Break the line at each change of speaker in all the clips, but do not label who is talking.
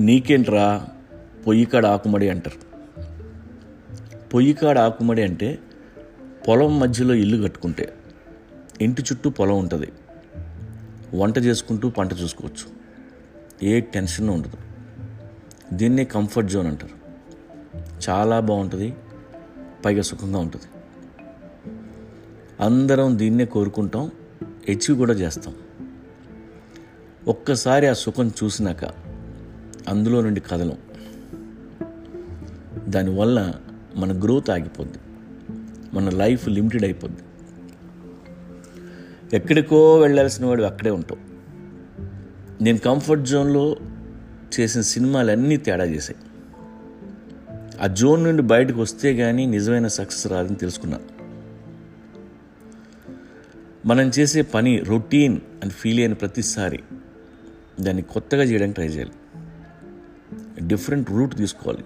నీకేంట్రా పొయ్యి కాడ ఆకుమడి అంటారు. పొయ్యి కాడ ఆకుమడి అంటే పొలం మధ్యలో ఇల్లు కట్టుకుంటే ఇంటి చుట్టూ పొలం ఉంటుంది. వంట చేసుకుంటూ పంట చూసుకోవచ్చు. ఏ టెన్షన్ ఉండదు. దీన్నే కంఫర్ట్ జోన్ అంటారు. చాలా బాగుంటుంది పైగా సుఖంగా ఉంటుంది. అందరం దీన్నే కోరుకుంటాం అచీవ్ కూడా చేస్తాం. ఒక్కసారి ఆ సుఖం చూసినాక అందులో నుండి కదలం. దానివల్ల మన గ్రోత్ ఆగిపోద్ది. మన లైఫ్ లిమిటెడ్ అయిపోద్ది. ఎక్కడికో వెళ్ళాల్సిన వాడు అక్కడే ఉంటావు నేను కంఫర్ట్ జోన్లో చేసిన సినిమాలన్నీ తేడా చేశాయి. ఆ జోన్ నుండి బయటకు వస్తే కానీ నిజమైన సక్సెస్ రాదని తెలుసుకున్నా. మనం చేసే పని రొటీన్ అని ఫీల్ అయిన ప్రతిసారి దాన్ని కొత్తగా చేయడానికి ట్రై చేయాలి. డిఫరెంట్ రూట్ తీసుకోవాలి.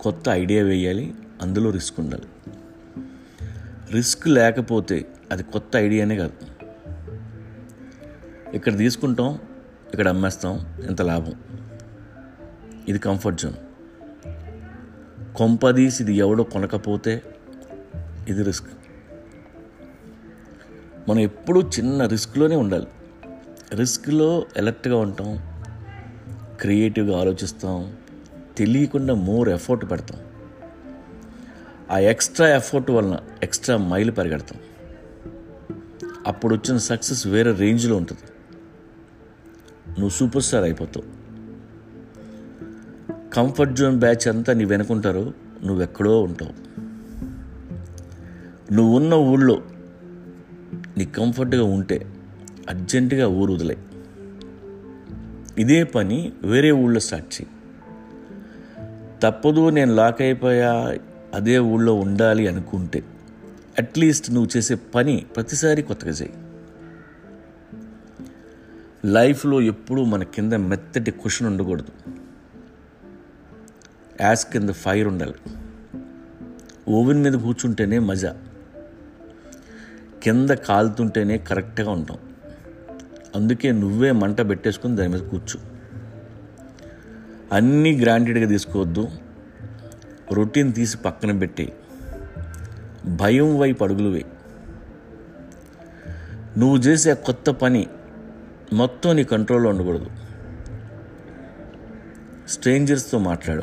కొత్త ఐడియా వేయాలి అందులో రిస్క్ ఉండాలి. రిస్క్ లేకపోతే అది కొత్త ఐడియానే కాదు. ఇక్కడ తీసుకుంటాం ఇక్కడ అమ్మేస్తాం ఎంత లాభం? ఇది కంఫర్ట్ జోన్ కొంపదీసి ఇది ఎవడో కొనకపోతే ఇది రిస్క్. మనం ఎప్పుడూ చిన్న రిస్క్లోనే ఉండాలి. రిస్క్లో ఎలర్ట్గా ఉంటాం క్రియేటివ్గా ఆలోచిస్తాం. తెలియకుండా మోర్ ఎఫర్ట్ పెడతాం. ఆ ఎక్స్ట్రా ఎఫర్ట్ వలన ఎక్స్ట్రా మైలు పరిగెడతాం. అప్పుడు వచ్చిన సక్సెస్ వేరే రేంజ్లో ఉంటుంది. నువ్వు సూపర్ స్టార్ అయిపోతావు. కంఫర్ట్ జోన్ బ్యాచ్ అంతా నీ వెనుకుంటారు. నువ్వెక్కడో ఉంటావు. నువ్వు ఉన్న ఊళ్ళో నీ కంఫర్ట్గా ఉంటే అర్జెంటుగా ఊరు వదిలే ఇదే పని వేరే ఊళ్ళో స్టార్ట్ చేయి తప్పదు నేను లాక్ అయిపోయా అదే ఊళ్ళో ఉండాలి అనుకుంటే. అట్లీస్ట్ నువ్వు చేసే పని ప్రతిసారి కొత్తగా చేయి. లైఫ్లో ఎప్పుడూ మన కింద మెత్తటి క్వశ్చన్ ఉండకూడదు. యాస్ కింద ఫైర్ ఉండాలి. ఓవెన్ మీద కూర్చుంటేనే మజా. కింద కాలుతుంటేనే కరెక్ట్గా ఉంటాం. అందుకే నువ్వే మంట పెట్టేసుకుని దాని మీద కూర్చో. అన్నీ గ్రాంటెడ్గా తీసుకోవద్దు. రొటీన్ తీసి పక్కన పెట్టి. భయం వైపు అడుగులువే వేయి. నువ్వు చేసే కొత్త పని మొత్తం నీ కంట్రోల్లో ఉండకూడదు. స్ట్రేంజర్స్తో మాట్లాడు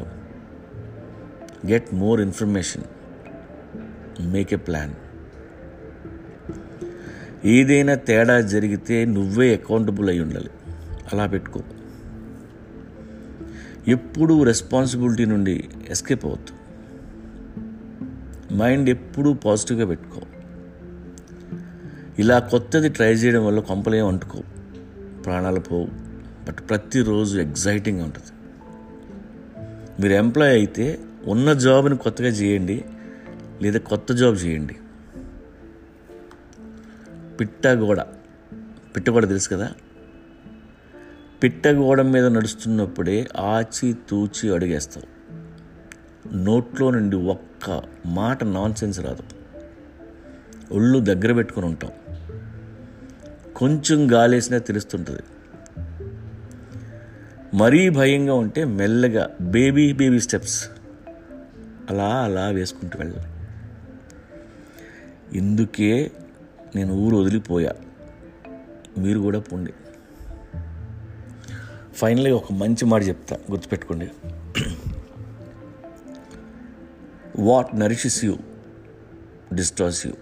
get more information. Make a plan. ఏదైనా తేడా జరిగితే నువ్వే అకౌంటబుల్ అయి ఉండాలి. అలా పెట్టుకో. ఎప్పుడూ రెస్పాన్సిబిలిటీ నుండి ఎస్కేప్ అవ్వద్దు. మైండ్ ఎప్పుడూ పాజిటివ్గా పెట్టుకో. ఇలా కొత్తది ట్రై చేయడం వల్ల కొంపలేం అంటుకో. ప్రాణాలు పోవు. బట్ ప్రతిరోజు ఎగ్జైటింగ్గా ఉంటుంది. మీరు ఎంప్లాయ్ అయితే ఉన్న జాబ్ని కొత్తగా చేయండి. లేదా కొత్త జాబ్ చేయండి. పిట్టగోడ. పిట్టగోడ తెలుసు కదా? పిట్టగోడ మీద నడుస్తున్నప్పుడే ఆచి తూచి అడిగేస్తావు నోట్లో నుండి ఒక్క మాట నాన్ సెన్స్ రాదు. ఒళ్ళు దగ్గర పెట్టుకుని ఉంటాం. కొంచెం గాలేసినా తెలుస్తుంటుంది. మరీ భయంగా ఉంటే మెల్లగా బేబీ బేబీ స్టెప్స్. అలా అలా వేసుకుంటూ వెళ్ళాలి. ఇందుకే నేను ఊరు వదిలిపోయా. మీరు కూడా పోండి. ఫైనల్గా ఒక మంచి మాట చెప్తా గుర్తుపెట్టుకోండి. What nourishes you destroys you